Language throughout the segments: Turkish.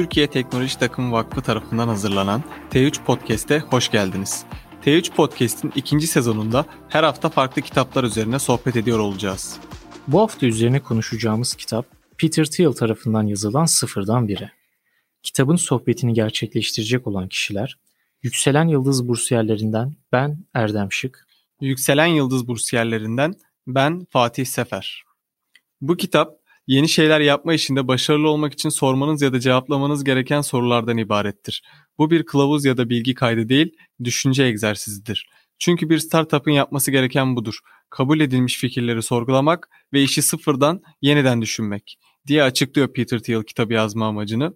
Türkiye Teknoloji Takım Vakfı tarafından hazırlanan T3 Podcast'e hoş geldiniz. T3 Podcast'in ikinci sezonunda her hafta farklı kitaplar üzerine sohbet ediyor olacağız. Bu hafta üzerine konuşacağımız kitap Peter Thiel tarafından yazılan Sıfırdan Bire. Kitabın sohbetini gerçekleştirecek olan kişiler Yükselen Yıldız Bursiyerlerinden ben Erdem Şık, Yükselen Yıldız Bursiyerlerinden ben Fatih Sefer. Bu kitap yeni şeyler yapma işinde başarılı olmak için sormanız ya da cevaplamanız gereken sorulardan ibarettir. Bu bir kılavuz ya da bilgi kaydı değil, düşünce egzersizidir. Çünkü bir startup'ın yapması gereken budur. Kabul edilmiş fikirleri sorgulamak ve işi sıfırdan yeniden düşünmek diye açıklıyor Peter Thiel kitabı yazma amacını.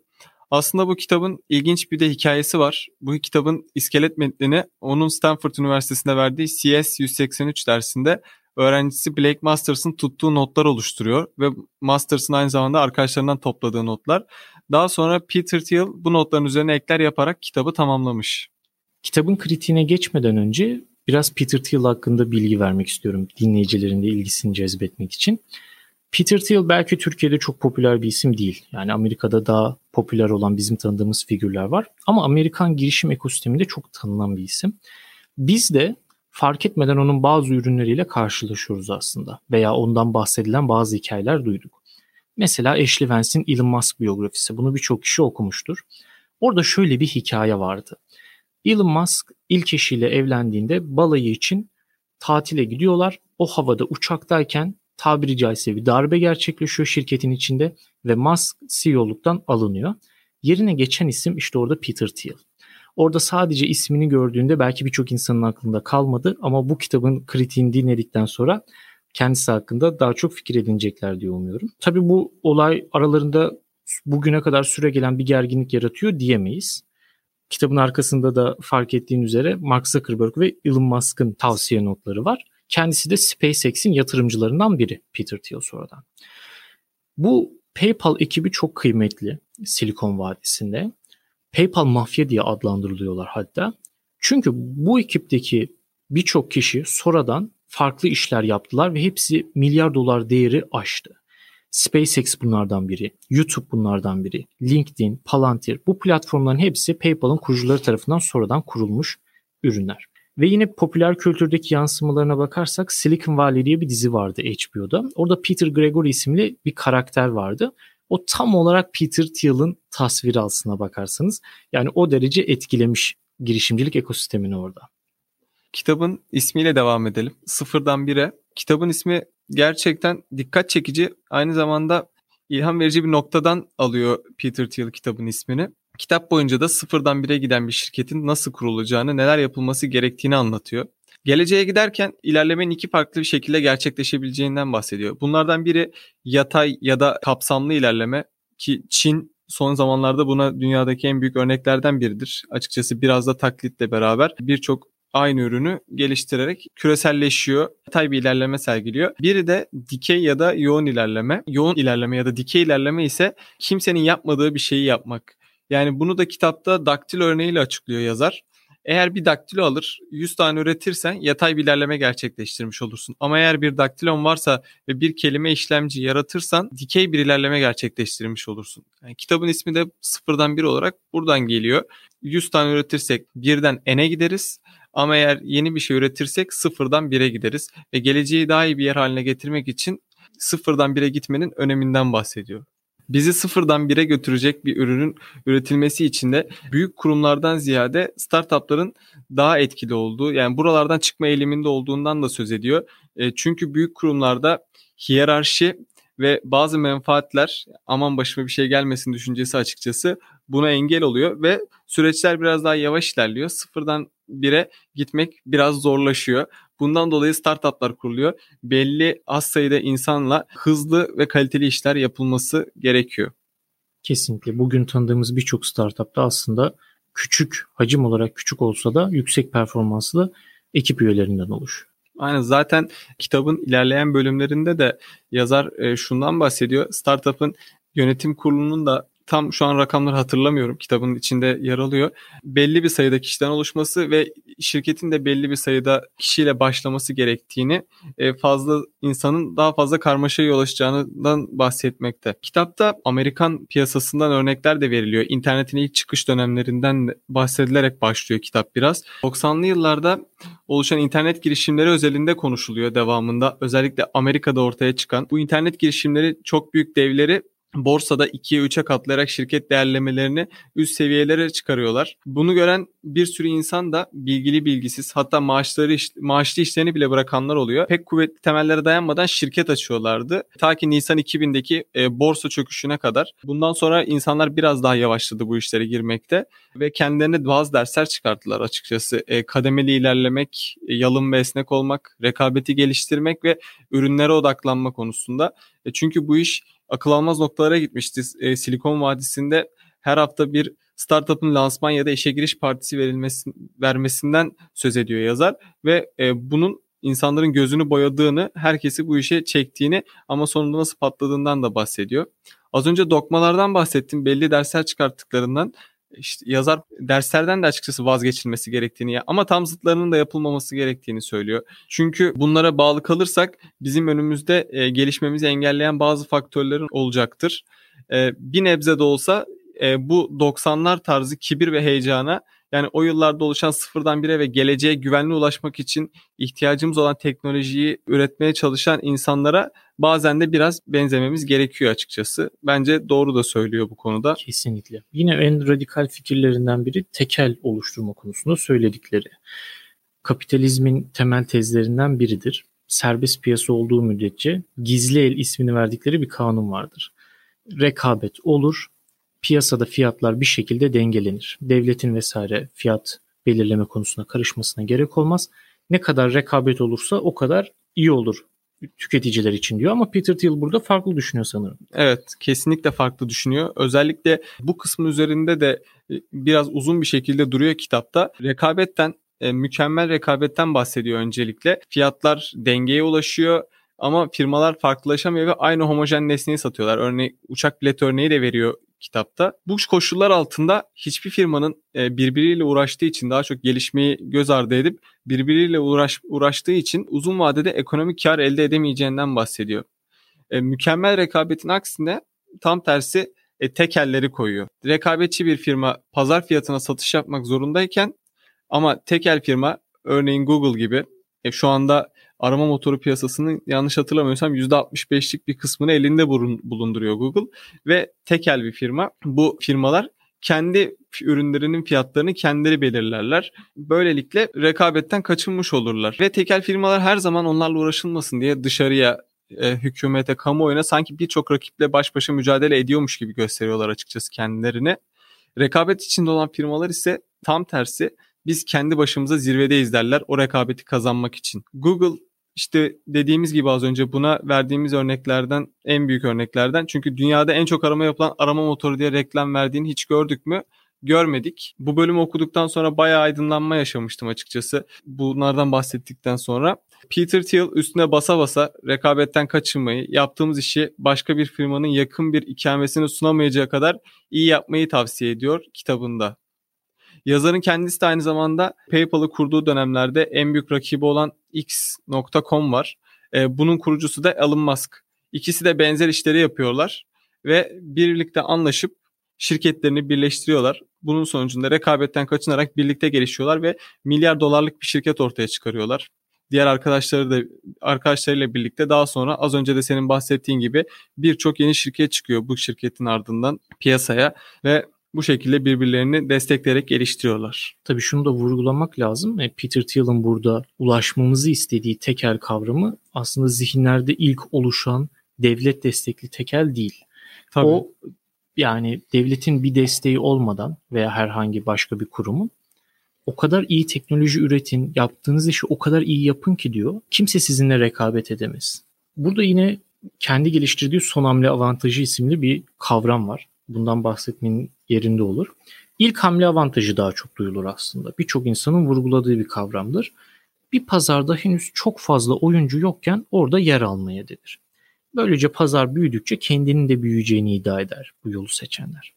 Aslında bu kitabın ilginç bir de hikayesi var. Bu kitabın iskelet metnini onun Stanford Üniversitesi'nde verdiği CS 183 dersinde öğrencisi Blake Masters'ın tuttuğu notlar oluşturuyor ve Masters'ın aynı zamanda arkadaşlarından topladığı notlar. Daha sonra Peter Thiel bu notların üzerine ekler yaparak kitabı tamamlamış. Kitabın kritiğine geçmeden önce biraz Peter Thiel hakkında bilgi vermek istiyorum dinleyicilerin de ilgisini cezbetmek için. Peter Thiel belki Türkiye'de çok popüler bir isim değil. Yani Amerika'da daha popüler olan bizim tanıdığımız figürler var. Ama Amerikan girişim ekosisteminde çok tanınan bir isim. Biz de fark etmeden onun bazı ürünleriyle karşılaşıyoruz aslında. Veya ondan bahsedilen bazı hikayeler duyduk. Mesela Ashley Vance'in Elon Musk biyografisi. Bunu birçok kişi okumuştur. Orada şöyle bir hikaye vardı. Elon Musk ilk eşiyle evlendiğinde balayı için tatile gidiyorlar. O havada uçaktayken tabiri caizse bir darbe gerçekleşiyor şirketin içinde ve Musk CEO'luktan alınıyor. Yerine geçen isim işte orada Peter Thiel. Orada sadece ismini gördüğünde belki birçok insanın aklında kalmadı ama bu kitabın kritiğini dinledikten sonra kendisi hakkında daha çok fikir edinecekler diye umuyorum. Tabii bu olay aralarında bugüne kadar süre gelen bir gerginlik yaratıyor diyemeyiz. Kitabın arkasında da fark ettiğin üzere Mark Zuckerberg ve Elon Musk'ın tavsiye notları var. Kendisi de SpaceX'in yatırımcılarından biri Peter Thiel sonradan. Bu PayPal ekibi çok kıymetli Silikon Vadisi'nde. PayPal mafya diye adlandırılıyorlar hatta. Çünkü bu ekipteki birçok kişi sonradan farklı işler yaptılar ve hepsi milyar dolar değeri aştı. SpaceX bunlardan biri, YouTube bunlardan biri, LinkedIn, Palantir bu platformların hepsi PayPal'ın kurucuları tarafından sonradan kurulmuş ürünler. Ve yine popüler kültürdeki yansımalarına bakarsak Silicon Valley diye bir dizi vardı HBO'da. Orada Peter Gregory isimli bir karakter vardı. O tam olarak Peter Thiel'ın tasviri aslına bakarsanız. Yani o derece etkilemiş girişimcilik ekosistemini orada. Kitabın ismiyle devam edelim. Sıfırdan bire. Kitabın ismi gerçekten dikkat çekici. Aynı zamanda ilham verici bir noktadan alıyor Peter Thiel kitabın ismini. Kitap boyunca da sıfırdan bire giden bir şirketin nasıl kurulacağını, neler yapılması gerektiğini anlatıyor. Geleceğe giderken ilerlemenin iki farklı bir şekilde gerçekleşebileceğinden bahsediyor. Bunlardan biri yatay ya da kapsamlı ilerleme ki Çin son zamanlarda buna dünyadaki en büyük örneklerden biridir. Açıkçası biraz da taklitle beraber birçok aynı ürünü geliştirerek küreselleşiyor. Yatay bir ilerleme sergiliyor. Biri de dikey ya da yoğun ilerleme. Yoğun ilerleme ya da dikey ilerleme ise kimsenin yapmadığı bir şeyi yapmak. Yani bunu da kitapta daktil örneğiyle açıklıyor yazar. Eğer bir daktilo alır 100 tane üretirsen yatay bir ilerleme gerçekleştirmiş olursun. Ama eğer bir daktilon varsa ve bir kelime işlemci yaratırsan dikey bir ilerleme gerçekleştirmiş olursun. Yani kitabın ismi de sıfırdan bir olarak buradan geliyor. 100 tane üretirsek birden n'e gideriz. Ama eğer yeni bir şey üretirsek sıfırdan bire gideriz. Ve geleceği daha iyi bir yer haline getirmek için sıfırdan bire gitmenin öneminden bahsediyor bizi sıfırdan bire götürecek bir ürünün üretilmesi için de büyük kurumlardan ziyade startupların daha etkili olduğu yani buralardan çıkma eğiliminde olduğundan da söz ediyor. E, çünkü büyük kurumlarda hiyerarşi ve bazı menfaatler aman başıma bir şey gelmesin düşüncesi açıkçası buna engel oluyor ve süreçler biraz daha yavaş ilerliyor. Sıfırdan bire gitmek biraz zorlaşıyor. Bundan dolayı startuplar kuruluyor. Belli az sayıda insanla hızlı ve kaliteli işler yapılması gerekiyor. Kesinlikle. Bugün tanıdığımız birçok startupta aslında küçük, hacim olarak küçük olsa da yüksek performanslı ekip üyelerinden oluşuyor. Aynen zaten kitabın ilerleyen bölümlerinde de yazar e, şundan bahsediyor. Startup'ın yönetim kurulunun da tam şu an rakamları hatırlamıyorum. Kitabın içinde yer alıyor. Belli bir sayıda kişiden oluşması ve şirketin de belli bir sayıda kişiyle başlaması gerektiğini, e, fazla insanın daha fazla karmaşaya yol açacağından bahsetmekte. Kitapta Amerikan piyasasından örnekler de veriliyor. İnternetin ilk çıkış dönemlerinden bahsedilerek başlıyor kitap biraz. 90'lı yıllarda oluşan internet girişimleri özelinde konuşuluyor devamında. Özellikle Amerika'da ortaya çıkan bu internet girişimleri çok büyük devleri borsada 2'ye 3'e katlayarak şirket değerlemelerini üst seviyelere çıkarıyorlar. Bunu gören bir sürü insan da bilgili bilgisiz hatta maaşları maaşlı işlerini bile bırakanlar oluyor. Pek kuvvetli temellere dayanmadan şirket açıyorlardı. Ta ki Nisan 2000'deki e, borsa çöküşüne kadar. Bundan sonra insanlar biraz daha yavaşladı bu işlere girmekte ve kendilerine bazı dersler çıkarttılar açıkçası. E, kademeli ilerlemek, e, yalın ve esnek olmak, rekabeti geliştirmek ve ürünlere odaklanma konusunda. E, çünkü bu iş akıl almaz noktalara gitmişti. E, Silikon Vadisi'nde her hafta bir startup'ın lansman ya da işe giriş partisi verilmesi, vermesinden söz ediyor yazar ve e, bunun insanların gözünü boyadığını, herkesi bu işe çektiğini ama sonunda nasıl patladığından da bahsediyor. Az önce dokmalardan bahsettim. Belli dersler çıkarttıklarından işte yazar derslerden de açıkçası vazgeçilmesi gerektiğini ama tam zıtlarının da yapılmaması gerektiğini söylüyor. Çünkü bunlara bağlı kalırsak bizim önümüzde e, gelişmemizi engelleyen bazı faktörlerin olacaktır. E, bir nebze de olsa e, bu 90'lar tarzı kibir ve heyecana yani o yıllarda oluşan sıfırdan bire ve geleceğe güvenli ulaşmak için ihtiyacımız olan teknolojiyi üretmeye çalışan insanlara bazen de biraz benzememiz gerekiyor açıkçası. Bence doğru da söylüyor bu konuda. Kesinlikle. Yine en radikal fikirlerinden biri tekel oluşturma konusunda söyledikleri. Kapitalizmin temel tezlerinden biridir. Serbest piyasa olduğu müddetçe gizli el ismini verdikleri bir kanun vardır. Rekabet olur, piyasada fiyatlar bir şekilde dengelenir. Devletin vesaire fiyat belirleme konusuna karışmasına gerek olmaz. Ne kadar rekabet olursa o kadar iyi olur tüketiciler için diyor ama Peter Thiel burada farklı düşünüyor sanırım. Evet kesinlikle farklı düşünüyor. Özellikle bu kısmı üzerinde de e, biraz uzun bir şekilde duruyor kitapta. Rekabetten e, mükemmel rekabetten bahsediyor öncelikle. Fiyatlar dengeye ulaşıyor ama firmalar farklılaşamıyor ve aynı homojen nesneyi satıyorlar. Örneğin uçak bilet örneği de veriyor kitapta. Bu koşullar altında hiçbir firmanın e, birbiriyle uğraştığı için daha çok gelişmeyi göz ardı edip birbiriyle uğraş, uğraştığı için uzun vadede ekonomik kar elde edemeyeceğinden bahsediyor. E, mükemmel rekabetin aksine tam tersi e, tekelleri koyuyor. Rekabetçi bir firma pazar fiyatına satış yapmak zorundayken ama tekel firma örneğin Google gibi e, şu anda arama motoru piyasasının yanlış hatırlamıyorsam %65'lik bir kısmını elinde bulunduruyor Google ve tekel bir firma. Bu firmalar kendi ürünlerinin fiyatlarını kendileri belirlerler. Böylelikle rekabetten kaçınmış olurlar. Ve tekel firmalar her zaman onlarla uğraşılmasın diye dışarıya e, hükümete, kamuoyuna sanki birçok rakiple baş başa mücadele ediyormuş gibi gösteriyorlar açıkçası kendilerini. Rekabet içinde olan firmalar ise tam tersi biz kendi başımıza zirvedeyiz derler o rekabeti kazanmak için. Google işte dediğimiz gibi az önce buna verdiğimiz örneklerden en büyük örneklerden. Çünkü dünyada en çok arama yapılan arama motoru diye reklam verdiğini hiç gördük mü? Görmedik. Bu bölümü okuduktan sonra bayağı aydınlanma yaşamıştım açıkçası. Bunlardan bahsettikten sonra. Peter Thiel üstüne basa basa rekabetten kaçınmayı, yaptığımız işi başka bir firmanın yakın bir ikamesini sunamayacağı kadar iyi yapmayı tavsiye ediyor kitabında. Yazarın kendisi de aynı zamanda PayPal'ı kurduğu dönemlerde en büyük rakibi olan X.com var. E, bunun kurucusu da Elon Musk. İkisi de benzer işleri yapıyorlar ve birlikte anlaşıp şirketlerini birleştiriyorlar. Bunun sonucunda rekabetten kaçınarak birlikte gelişiyorlar ve milyar dolarlık bir şirket ortaya çıkarıyorlar. Diğer arkadaşları da arkadaşlarıyla birlikte daha sonra az önce de senin bahsettiğin gibi birçok yeni şirket çıkıyor bu şirketin ardından piyasaya ve bu şekilde birbirlerini destekleyerek geliştiriyorlar. Tabii şunu da vurgulamak lazım. E, Peter Thiel'in burada ulaşmamızı istediği tekel kavramı aslında zihinlerde ilk oluşan devlet destekli tekel değil. Tabii. O yani devletin bir desteği olmadan veya herhangi başka bir kurumun o kadar iyi teknoloji üretin, yaptığınız işi o kadar iyi yapın ki diyor. Kimse sizinle rekabet edemez. Burada yine kendi geliştirdiği son hamle avantajı isimli bir kavram var. Bundan bahsetmenin yerinde olur. İlk hamle avantajı daha çok duyulur aslında. Birçok insanın vurguladığı bir kavramdır. Bir pazarda henüz çok fazla oyuncu yokken orada yer almaya denir. Böylece pazar büyüdükçe kendinin de büyüyeceğini iddia eder bu yolu seçenler.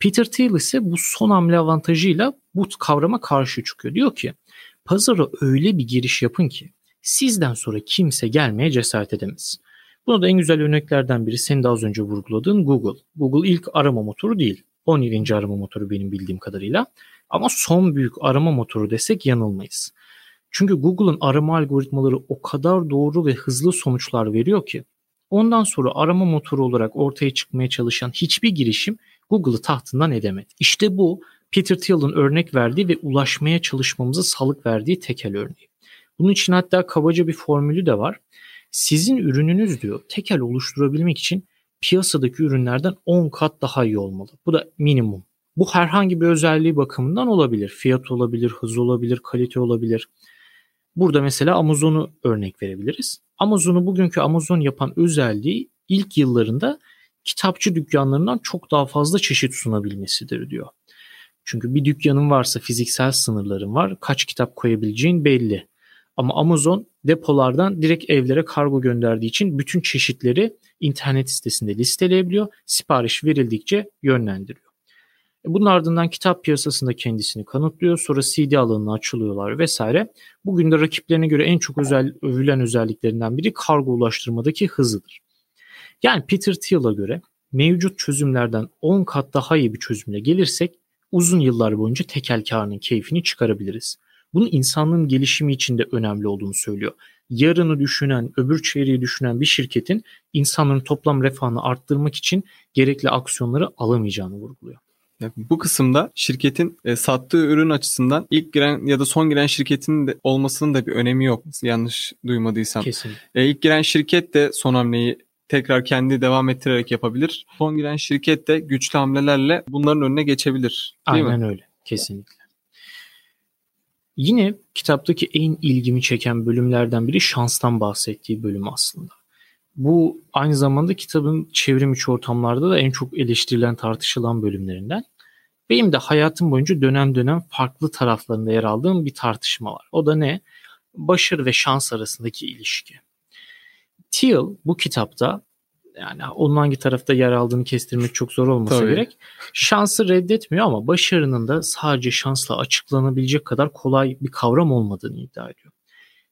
Peter Thiel ise bu son hamle avantajıyla bu kavrama karşı çıkıyor. Diyor ki pazara öyle bir giriş yapın ki sizden sonra kimse gelmeye cesaret edemez. Buna da en güzel örneklerden biri senin de az önce vurguladığın Google. Google ilk arama motoru değil. 17. arama motoru benim bildiğim kadarıyla. Ama son büyük arama motoru desek yanılmayız. Çünkü Google'ın arama algoritmaları o kadar doğru ve hızlı sonuçlar veriyor ki ondan sonra arama motoru olarak ortaya çıkmaya çalışan hiçbir girişim Google'ı tahtından edemedi. İşte bu Peter Thiel'in örnek verdiği ve ulaşmaya çalışmamıza salık verdiği tekel örneği. Bunun için hatta kabaca bir formülü de var. Sizin ürününüz diyor tekel oluşturabilmek için piyasadaki ürünlerden 10 kat daha iyi olmalı. Bu da minimum. Bu herhangi bir özelliği bakımından olabilir. Fiyat olabilir, hız olabilir, kalite olabilir. Burada mesela Amazon'u örnek verebiliriz. Amazon'u bugünkü Amazon yapan özelliği ilk yıllarında kitapçı dükkanlarından çok daha fazla çeşit sunabilmesidir diyor. Çünkü bir dükkanın varsa fiziksel sınırların var. Kaç kitap koyabileceğin belli. Ama Amazon depolardan direkt evlere kargo gönderdiği için bütün çeşitleri internet sitesinde listeleyebiliyor. Sipariş verildikçe yönlendiriyor. E, bunun ardından kitap piyasasında kendisini kanıtlıyor. Sonra CD alanına açılıyorlar vesaire. Bugün de rakiplerine göre en çok özel, övülen özelliklerinden biri kargo ulaştırmadaki hızıdır. Yani Peter Thiel'a göre mevcut çözümlerden 10 kat daha iyi bir çözümle gelirsek uzun yıllar boyunca tekel karının keyfini çıkarabiliriz. Bunun insanlığın gelişimi için de önemli olduğunu söylüyor. Yarını düşünen, öbür çeyreği düşünen bir şirketin insanların toplam refahını arttırmak için gerekli aksiyonları alamayacağını vurguluyor. Bu kısımda şirketin e, sattığı ürün açısından ilk giren ya da son giren şirketin de olmasının da bir önemi yok. Yanlış duymadıysam. Kesinlikle. E, ilk giren şirket de son hamleyi tekrar kendi devam ettirerek yapabilir. Son giren şirket de güçlü hamlelerle bunların önüne geçebilir. Değil Aynen mi? öyle. Kesinlikle. Yine kitaptaki en ilgimi çeken bölümlerden biri şanstan bahsettiği bölüm aslında. Bu aynı zamanda kitabın çevrim içi ortamlarda da en çok eleştirilen tartışılan bölümlerinden. Benim de hayatım boyunca dönem dönem farklı taraflarında yer aldığım bir tartışma var. O da ne? Başarı ve şans arasındaki ilişki. Thiel bu kitapta yani onun hangi tarafta yer aldığını kestirmek çok zor olmasa Tabii. gerek. Şansı reddetmiyor ama başarının da sadece şansla açıklanabilecek kadar kolay bir kavram olmadığını iddia ediyor.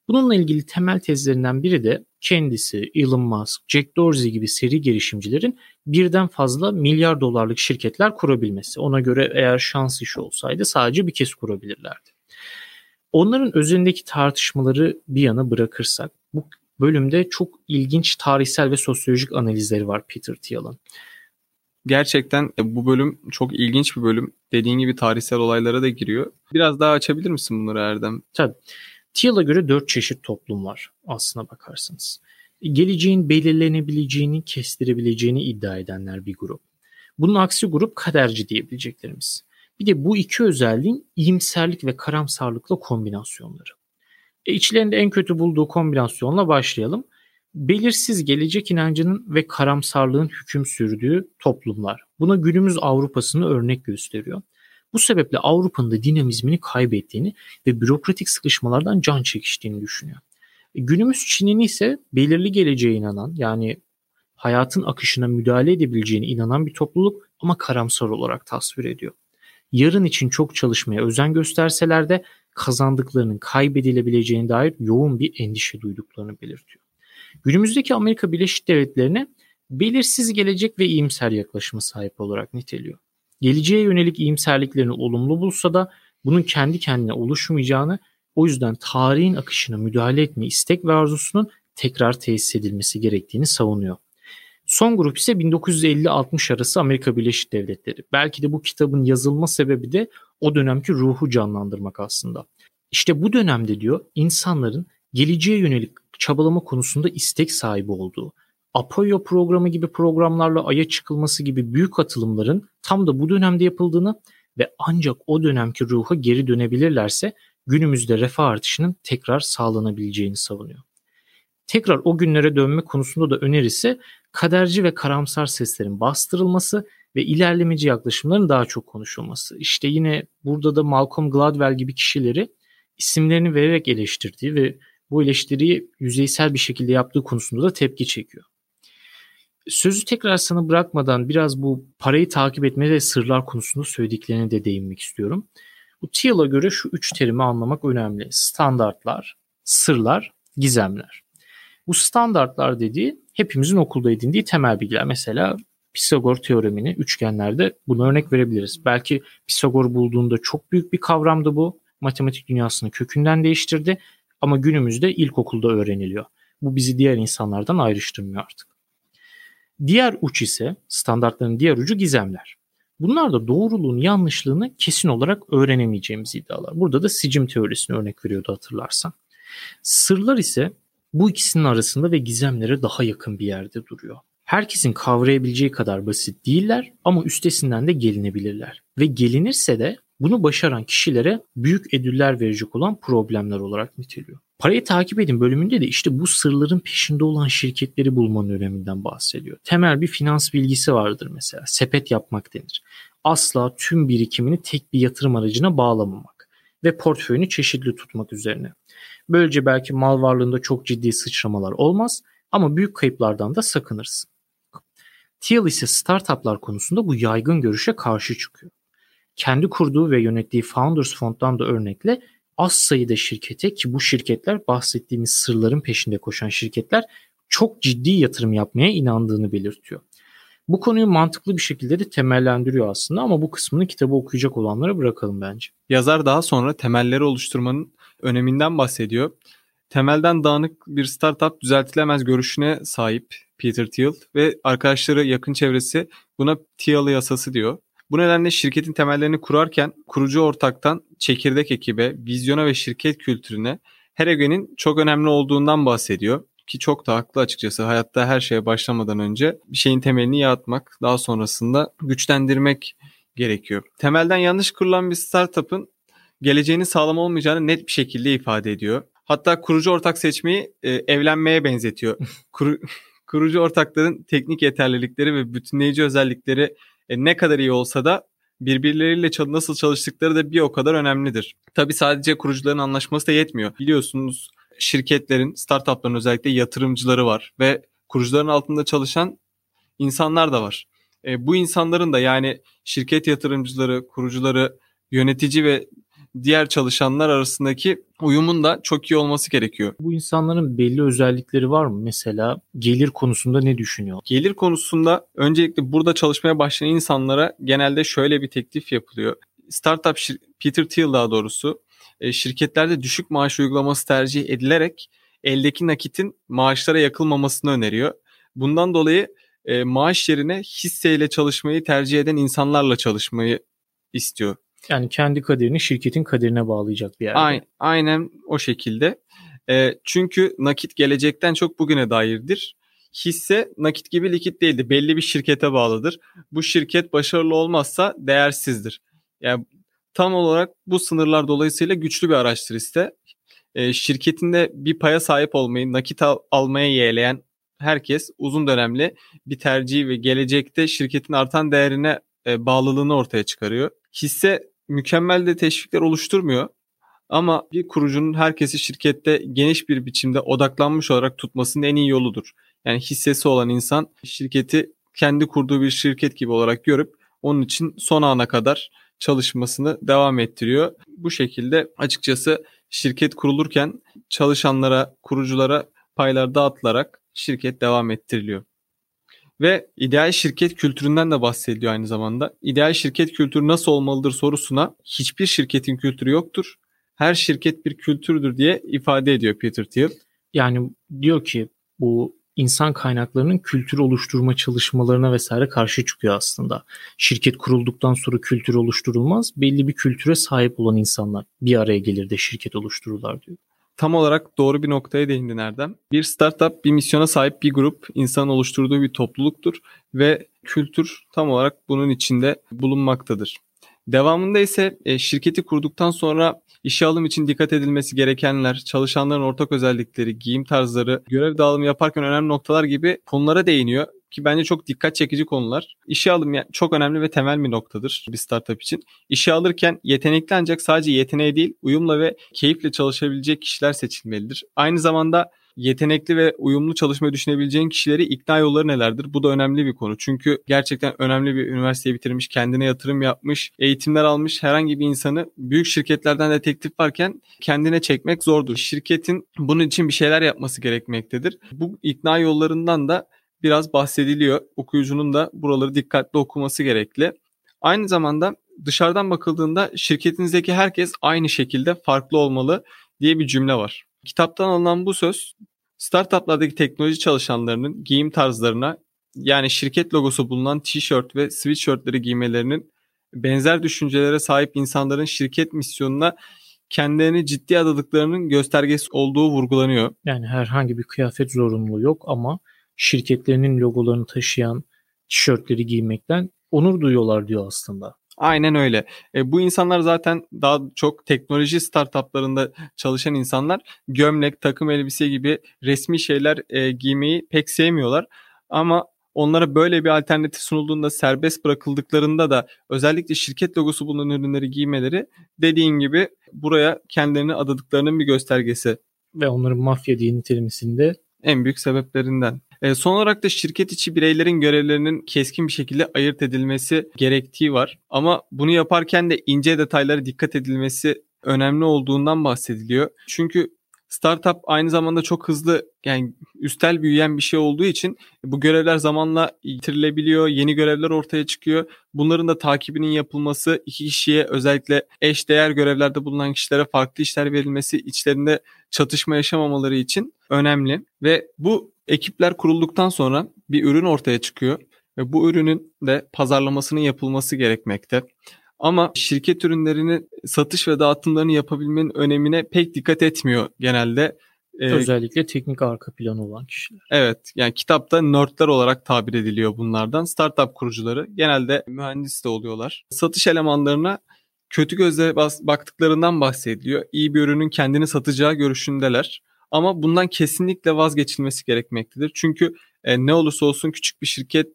Bununla ilgili temel tezlerinden biri de kendisi, Elon Musk, Jack Dorsey gibi seri girişimcilerin birden fazla milyar dolarlık şirketler kurabilmesi. Ona göre eğer şans işi olsaydı sadece bir kez kurabilirlerdi. Onların üzerindeki tartışmaları bir yana bırakırsak bu bölümde çok ilginç tarihsel ve sosyolojik analizleri var Peter Thiel'ın. Gerçekten e, bu bölüm çok ilginç bir bölüm. Dediğin gibi tarihsel olaylara da giriyor. Biraz daha açabilir misin bunları Erdem? Tabii. Thiel'a göre dört çeşit toplum var aslına bakarsanız. Geleceğin belirlenebileceğini, kestirebileceğini iddia edenler bir grup. Bunun aksi grup kaderci diyebileceklerimiz. Bir de bu iki özelliğin iyimserlik ve karamsarlıkla kombinasyonları. E içlerinde en kötü bulduğu kombinasyonla başlayalım. Belirsiz gelecek inancının ve karamsarlığın hüküm sürdüğü toplumlar. Buna günümüz Avrupa'sını örnek gösteriyor. Bu sebeple Avrupa'nın da dinamizmini kaybettiğini ve bürokratik sıkışmalardan can çekiştiğini düşünüyor. E, günümüz Çin'in ise belirli geleceğe inanan yani hayatın akışına müdahale edebileceğine inanan bir topluluk ama karamsar olarak tasvir ediyor. Yarın için çok çalışmaya özen gösterseler de kazandıklarının kaybedilebileceğine dair yoğun bir endişe duyduklarını belirtiyor. Günümüzdeki Amerika Birleşik Devletleri'ne belirsiz gelecek ve iyimser yaklaşıma sahip olarak niteliyor. Geleceğe yönelik iyimserliklerini olumlu bulsa da bunun kendi kendine oluşmayacağını o yüzden tarihin akışına müdahale etme istek ve arzusunun tekrar tesis edilmesi gerektiğini savunuyor. Son grup ise 1950-60 arası Amerika Birleşik Devletleri. Belki de bu kitabın yazılma sebebi de o dönemki ruhu canlandırmak aslında. İşte bu dönemde diyor insanların geleceğe yönelik çabalama konusunda istek sahibi olduğu, Apollo programı gibi programlarla Ay'a çıkılması gibi büyük atılımların tam da bu dönemde yapıldığını ve ancak o dönemki ruha geri dönebilirlerse günümüzde refah artışının tekrar sağlanabileceğini savunuyor. Tekrar o günlere dönme konusunda da önerisi kaderci ve karamsar seslerin bastırılması ve ilerlemeci yaklaşımların daha çok konuşulması. İşte yine burada da Malcolm Gladwell gibi kişileri isimlerini vererek eleştirdiği ve bu eleştiriyi yüzeysel bir şekilde yaptığı konusunda da tepki çekiyor. Sözü tekrar sana bırakmadan biraz bu parayı takip etme ve sırlar konusunda söylediklerine de değinmek istiyorum. Bu Thiel'a göre şu üç terimi anlamak önemli. Standartlar, sırlar, gizemler. Bu standartlar dediği hepimizin okulda edindiği temel bilgiler. Mesela Pisagor teoremini üçgenlerde bunu örnek verebiliriz. Belki Pisagor bulduğunda çok büyük bir kavramdı bu. Matematik dünyasını kökünden değiştirdi ama günümüzde ilkokulda öğreniliyor. Bu bizi diğer insanlardan ayrıştırmıyor artık. Diğer uç ise standartların diğer ucu gizemler. Bunlar da doğruluğun yanlışlığını kesin olarak öğrenemeyeceğimiz iddialar. Burada da sicim teorisini örnek veriyordu hatırlarsan. Sırlar ise bu ikisinin arasında ve gizemlere daha yakın bir yerde duruyor. Herkesin kavrayabileceği kadar basit değiller ama üstesinden de gelinebilirler. Ve gelinirse de bunu başaran kişilere büyük ödüller verecek olan problemler olarak niteliyor. Parayı takip edin bölümünde de işte bu sırların peşinde olan şirketleri bulmanın öneminden bahsediyor. Temel bir finans bilgisi vardır mesela. Sepet yapmak denir. Asla tüm birikimini tek bir yatırım aracına bağlamamak ve portföyünü çeşitli tutmak üzerine. Böylece belki mal varlığında çok ciddi sıçramalar olmaz ama büyük kayıplardan da sakınırsın. Thiel ise startuplar konusunda bu yaygın görüşe karşı çıkıyor. Kendi kurduğu ve yönettiği Founders Fond'dan da örnekle az sayıda şirkete ki bu şirketler bahsettiğimiz sırların peşinde koşan şirketler çok ciddi yatırım yapmaya inandığını belirtiyor. Bu konuyu mantıklı bir şekilde de temellendiriyor aslında ama bu kısmını kitabı okuyacak olanlara bırakalım bence. Yazar daha sonra temelleri oluşturmanın öneminden bahsediyor. Temelden dağınık bir startup düzeltilemez görüşüne sahip Peter Thiel ve arkadaşları yakın çevresi buna Thiel yasası diyor. Bu nedenle şirketin temellerini kurarken kurucu ortaktan çekirdek ekibe, vizyona ve şirket kültürüne her egenin çok önemli olduğundan bahsediyor. Ki çok da haklı açıkçası. Hayatta her şeye başlamadan önce bir şeyin temelini yaratmak, daha sonrasında güçlendirmek gerekiyor. Temelden yanlış kurulan bir startup'ın geleceğinin sağlam olmayacağını net bir şekilde ifade ediyor. Hatta kurucu ortak seçmeyi e, evlenmeye benzetiyor. Kuru, kurucu ortakların teknik yeterlilikleri ve bütünleyici özellikleri e, ne kadar iyi olsa da birbirleriyle nasıl çalıştıkları da bir o kadar önemlidir. Tabi sadece kurucuların anlaşması da yetmiyor. Biliyorsunuz şirketlerin, startupların özellikle yatırımcıları var ve kurucuların altında çalışan insanlar da var. E, bu insanların da yani şirket yatırımcıları, kurucuları, yönetici ve diğer çalışanlar arasındaki uyumun da çok iyi olması gerekiyor. Bu insanların belli özellikleri var mı? Mesela gelir konusunda ne düşünüyor? Gelir konusunda öncelikle burada çalışmaya başlayan insanlara genelde şöyle bir teklif yapılıyor. Startup Peter Thiel daha doğrusu e, şirketlerde düşük maaş uygulaması tercih edilerek eldeki nakitin maaşlara yakılmamasını öneriyor. Bundan dolayı e, maaş yerine hisseyle çalışmayı tercih eden insanlarla çalışmayı istiyor yani kendi kaderini şirketin kaderine bağlayacak bir yerde. Aynen, o şekilde. E, çünkü nakit gelecekten çok bugüne dairdir. Hisse nakit gibi likit değildir. Belli bir şirkete bağlıdır. Bu şirket başarılı olmazsa değersizdir. Yani tam olarak bu sınırlar dolayısıyla güçlü bir araçtır hisse. E, şirketinde bir paya sahip olmayı, nakit al, almaya yeğleyen herkes uzun dönemli bir tercih ve gelecekte şirketin artan değerine e, bağlılığını ortaya çıkarıyor. Hisse mükemmel de teşvikler oluşturmuyor. Ama bir kurucunun herkesi şirkette geniş bir biçimde odaklanmış olarak tutmasının en iyi yoludur. Yani hissesi olan insan şirketi kendi kurduğu bir şirket gibi olarak görüp onun için son ana kadar çalışmasını devam ettiriyor. Bu şekilde açıkçası şirket kurulurken çalışanlara, kuruculara paylar dağıtılarak şirket devam ettiriliyor. Ve ideal şirket kültüründen de bahsediyor aynı zamanda. İdeal şirket kültürü nasıl olmalıdır sorusuna hiçbir şirketin kültürü yoktur. Her şirket bir kültürdür diye ifade ediyor Peter Thiel. Yani diyor ki bu insan kaynaklarının kültür oluşturma çalışmalarına vesaire karşı çıkıyor aslında. Şirket kurulduktan sonra kültür oluşturulmaz. Belli bir kültüre sahip olan insanlar bir araya gelir de şirket oluştururlar diyor tam olarak doğru bir noktaya değindin Erdem. Bir startup bir misyona sahip bir grup insan oluşturduğu bir topluluktur ve kültür tam olarak bunun içinde bulunmaktadır. Devamında ise e, şirketi kurduktan sonra işe alım için dikkat edilmesi gerekenler, çalışanların ortak özellikleri, giyim tarzları, görev dağılımı yaparken önemli noktalar gibi konulara değiniyor ki bence çok dikkat çekici konular. İşe alım çok önemli ve temel bir noktadır bir startup için. İşe alırken yetenekli ancak sadece yeteneği değil, uyumla ve keyifle çalışabilecek kişiler seçilmelidir. Aynı zamanda yetenekli ve uyumlu çalışmayı düşünebileceğin kişileri ikna yolları nelerdir? Bu da önemli bir konu. Çünkü gerçekten önemli bir üniversiteyi bitirmiş, kendine yatırım yapmış, eğitimler almış herhangi bir insanı büyük şirketlerden de teklif varken kendine çekmek zordur. Şirketin bunun için bir şeyler yapması gerekmektedir. Bu ikna yollarından da biraz bahsediliyor. Okuyucunun da buraları dikkatli okuması gerekli. Aynı zamanda dışarıdan bakıldığında şirketinizdeki herkes aynı şekilde farklı olmalı diye bir cümle var. Kitaptan alınan bu söz startuplardaki teknoloji çalışanlarının giyim tarzlarına yani şirket logosu bulunan t-shirt ve sweatshirtleri giymelerinin benzer düşüncelere sahip insanların şirket misyonuna kendilerini ciddi adadıklarının göstergesi olduğu vurgulanıyor. Yani herhangi bir kıyafet zorunluluğu yok ama şirketlerinin logolarını taşıyan tişörtleri giymekten onur duyuyorlar diyor aslında. Aynen öyle. E, bu insanlar zaten daha çok teknoloji startuplarında çalışan insanlar gömlek, takım elbise gibi resmi şeyler e, giymeyi pek sevmiyorlar. Ama onlara böyle bir alternatif sunulduğunda serbest bırakıldıklarında da özellikle şirket logosu bulunan ürünleri giymeleri dediğin gibi buraya kendilerini adadıklarının bir göstergesi. Ve onların mafya diye nitelemesinde en büyük sebeplerinden. E, son olarak da şirket içi bireylerin görevlerinin keskin bir şekilde ayırt edilmesi gerektiği var. Ama bunu yaparken de ince detaylara dikkat edilmesi önemli olduğundan bahsediliyor. Çünkü startup aynı zamanda çok hızlı yani üstel büyüyen bir şey olduğu için bu görevler zamanla yitirilebiliyor. Yeni görevler ortaya çıkıyor. Bunların da takibinin yapılması iki kişiye özellikle eş değer görevlerde bulunan kişilere farklı işler verilmesi içlerinde çatışma yaşamamaları için önemli ve bu ekipler kurulduktan sonra bir ürün ortaya çıkıyor ve bu ürünün de pazarlamasının yapılması gerekmekte. Ama şirket ürünlerini satış ve dağıtımlarını yapabilmenin önemine pek dikkat etmiyor genelde. Ee, Özellikle teknik arka planı olan kişiler. Evet yani kitapta nerdler olarak tabir ediliyor bunlardan. Startup kurucuları genelde mühendis de oluyorlar. Satış elemanlarına kötü gözle baktıklarından bahsediliyor. İyi bir ürünün kendini satacağı görüşündeler. Ama bundan kesinlikle vazgeçilmesi gerekmektedir. Çünkü e, ne olursa olsun küçük bir şirket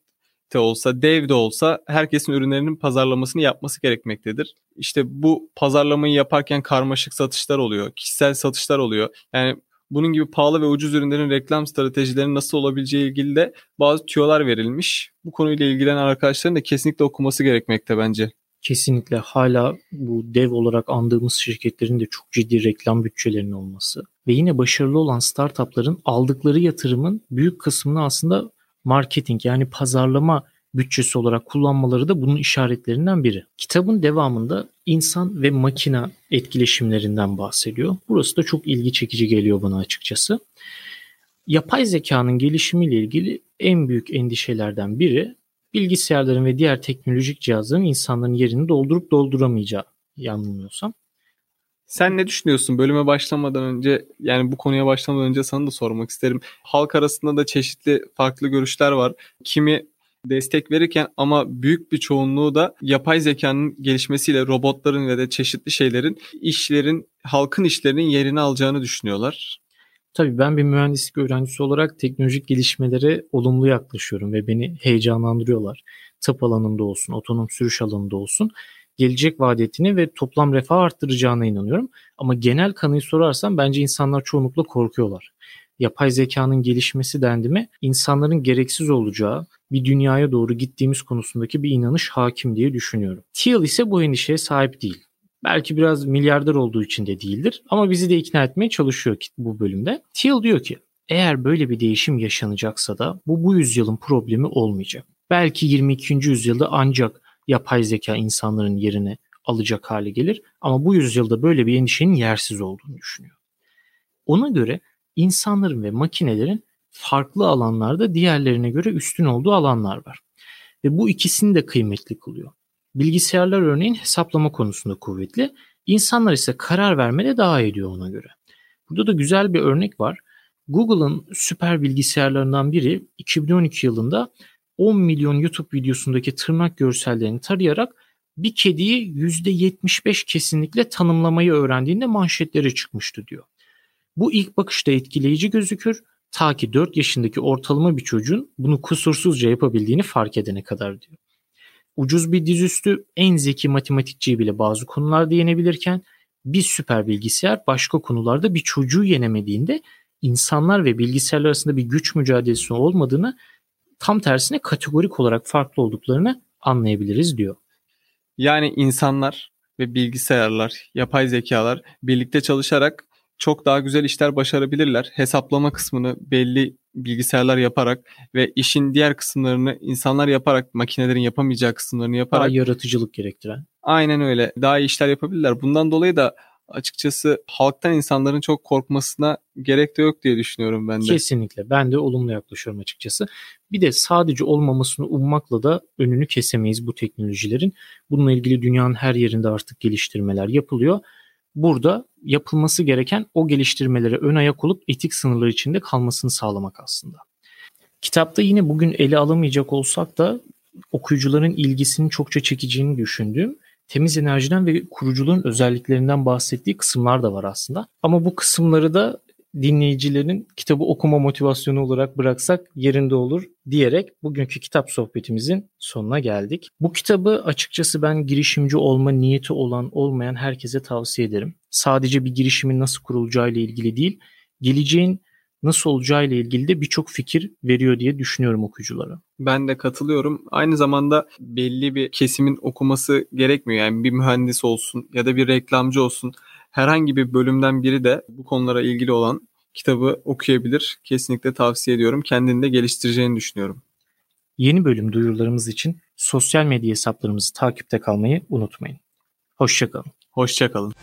de olsa, dev de olsa herkesin ürünlerinin pazarlamasını yapması gerekmektedir. İşte bu pazarlamayı yaparken karmaşık satışlar oluyor, kişisel satışlar oluyor. Yani bunun gibi pahalı ve ucuz ürünlerin reklam stratejilerinin nasıl olabileceği ilgili de bazı tüyolar verilmiş. Bu konuyla ilgilenen arkadaşların da kesinlikle okuması gerekmekte bence kesinlikle hala bu dev olarak andığımız şirketlerin de çok ciddi reklam bütçelerinin olması ve yine başarılı olan startupların aldıkları yatırımın büyük kısmını aslında marketing yani pazarlama bütçesi olarak kullanmaları da bunun işaretlerinden biri. Kitabın devamında insan ve makina etkileşimlerinden bahsediyor. Burası da çok ilgi çekici geliyor bana açıkçası. Yapay zekanın gelişimiyle ilgili en büyük endişelerden biri bilgisayarların ve diğer teknolojik cihazların insanların yerini doldurup dolduramayacağı yanılmıyorsam. Sen ne düşünüyorsun? Bölüme başlamadan önce yani bu konuya başlamadan önce sana da sormak isterim. Halk arasında da çeşitli farklı görüşler var. Kimi destek verirken ama büyük bir çoğunluğu da yapay zekanın gelişmesiyle robotların ve de çeşitli şeylerin işlerin halkın işlerinin yerini alacağını düşünüyorlar. Tabii ben bir mühendislik öğrencisi olarak teknolojik gelişmelere olumlu yaklaşıyorum ve beni heyecanlandırıyorlar. Tıp alanında olsun, otonom sürüş alanında olsun gelecek vaadetini ve toplam refah arttıracağına inanıyorum. Ama genel kanıyı sorarsam bence insanlar çoğunlukla korkuyorlar. Yapay zekanın gelişmesi dendi mi insanların gereksiz olacağı bir dünyaya doğru gittiğimiz konusundaki bir inanış hakim diye düşünüyorum. Thiel ise bu endişeye sahip değil. Belki biraz milyarder olduğu için de değildir ama bizi de ikna etmeye çalışıyor bu bölümde. Thiel diyor ki eğer böyle bir değişim yaşanacaksa da bu bu yüzyılın problemi olmayacak. Belki 22. yüzyılda ancak yapay zeka insanların yerini alacak hale gelir ama bu yüzyılda böyle bir endişenin yersiz olduğunu düşünüyor. Ona göre insanların ve makinelerin farklı alanlarda diğerlerine göre üstün olduğu alanlar var. Ve bu ikisini de kıymetli kılıyor. Bilgisayarlar örneğin hesaplama konusunda kuvvetli. İnsanlar ise karar vermede daha ediyor ona göre. Burada da güzel bir örnek var. Google'ın süper bilgisayarlarından biri 2012 yılında 10 milyon YouTube videosundaki tırnak görsellerini tarayarak bir kediyi %75 kesinlikle tanımlamayı öğrendiğinde manşetlere çıkmıştı diyor. Bu ilk bakışta etkileyici gözükür ta ki 4 yaşındaki ortalama bir çocuğun bunu kusursuzca yapabildiğini fark edene kadar diyor. Ucuz bir dizüstü en zeki matematikçiyi bile bazı konularda yenebilirken bir süper bilgisayar başka konularda bir çocuğu yenemediğinde insanlar ve bilgisayarlar arasında bir güç mücadelesi olmadığını tam tersine kategorik olarak farklı olduklarını anlayabiliriz diyor. Yani insanlar ve bilgisayarlar, yapay zekalar birlikte çalışarak çok daha güzel işler başarabilirler. Hesaplama kısmını belli bilgisayarlar yaparak ve işin diğer kısımlarını insanlar yaparak makinelerin yapamayacağı kısımlarını yaparak daha yaratıcılık gerektiren. Aynen öyle. Daha iyi işler yapabilirler. Bundan dolayı da açıkçası halktan insanların çok korkmasına gerek de yok diye düşünüyorum ben de. Kesinlikle. Ben de olumlu yaklaşıyorum açıkçası. Bir de sadece olmamasını ummakla da önünü kesemeyiz bu teknolojilerin. Bununla ilgili dünyanın her yerinde artık geliştirmeler yapılıyor. Burada yapılması gereken o geliştirmelere ön ayak olup etik sınırlar içinde kalmasını sağlamak aslında. Kitapta yine bugün ele alamayacak olsak da okuyucuların ilgisini çokça çekeceğini düşündüğüm temiz enerjiden ve kuruculuğun özelliklerinden bahsettiği kısımlar da var aslında. Ama bu kısımları da dinleyicilerin kitabı okuma motivasyonu olarak bıraksak yerinde olur diyerek bugünkü kitap sohbetimizin sonuna geldik. Bu kitabı açıkçası ben girişimci olma niyeti olan olmayan herkese tavsiye ederim. Sadece bir girişimin nasıl kurulacağı ile ilgili değil, geleceğin nasıl olacağı ile ilgili de birçok fikir veriyor diye düşünüyorum okuyuculara. Ben de katılıyorum. Aynı zamanda belli bir kesimin okuması gerekmiyor. Yani bir mühendis olsun ya da bir reklamcı olsun herhangi bir bölümden biri de bu konulara ilgili olan kitabı okuyabilir. Kesinlikle tavsiye ediyorum. Kendini de geliştireceğini düşünüyorum. Yeni bölüm duyurularımız için sosyal medya hesaplarımızı takipte kalmayı unutmayın. Hoşçakalın. Hoşçakalın.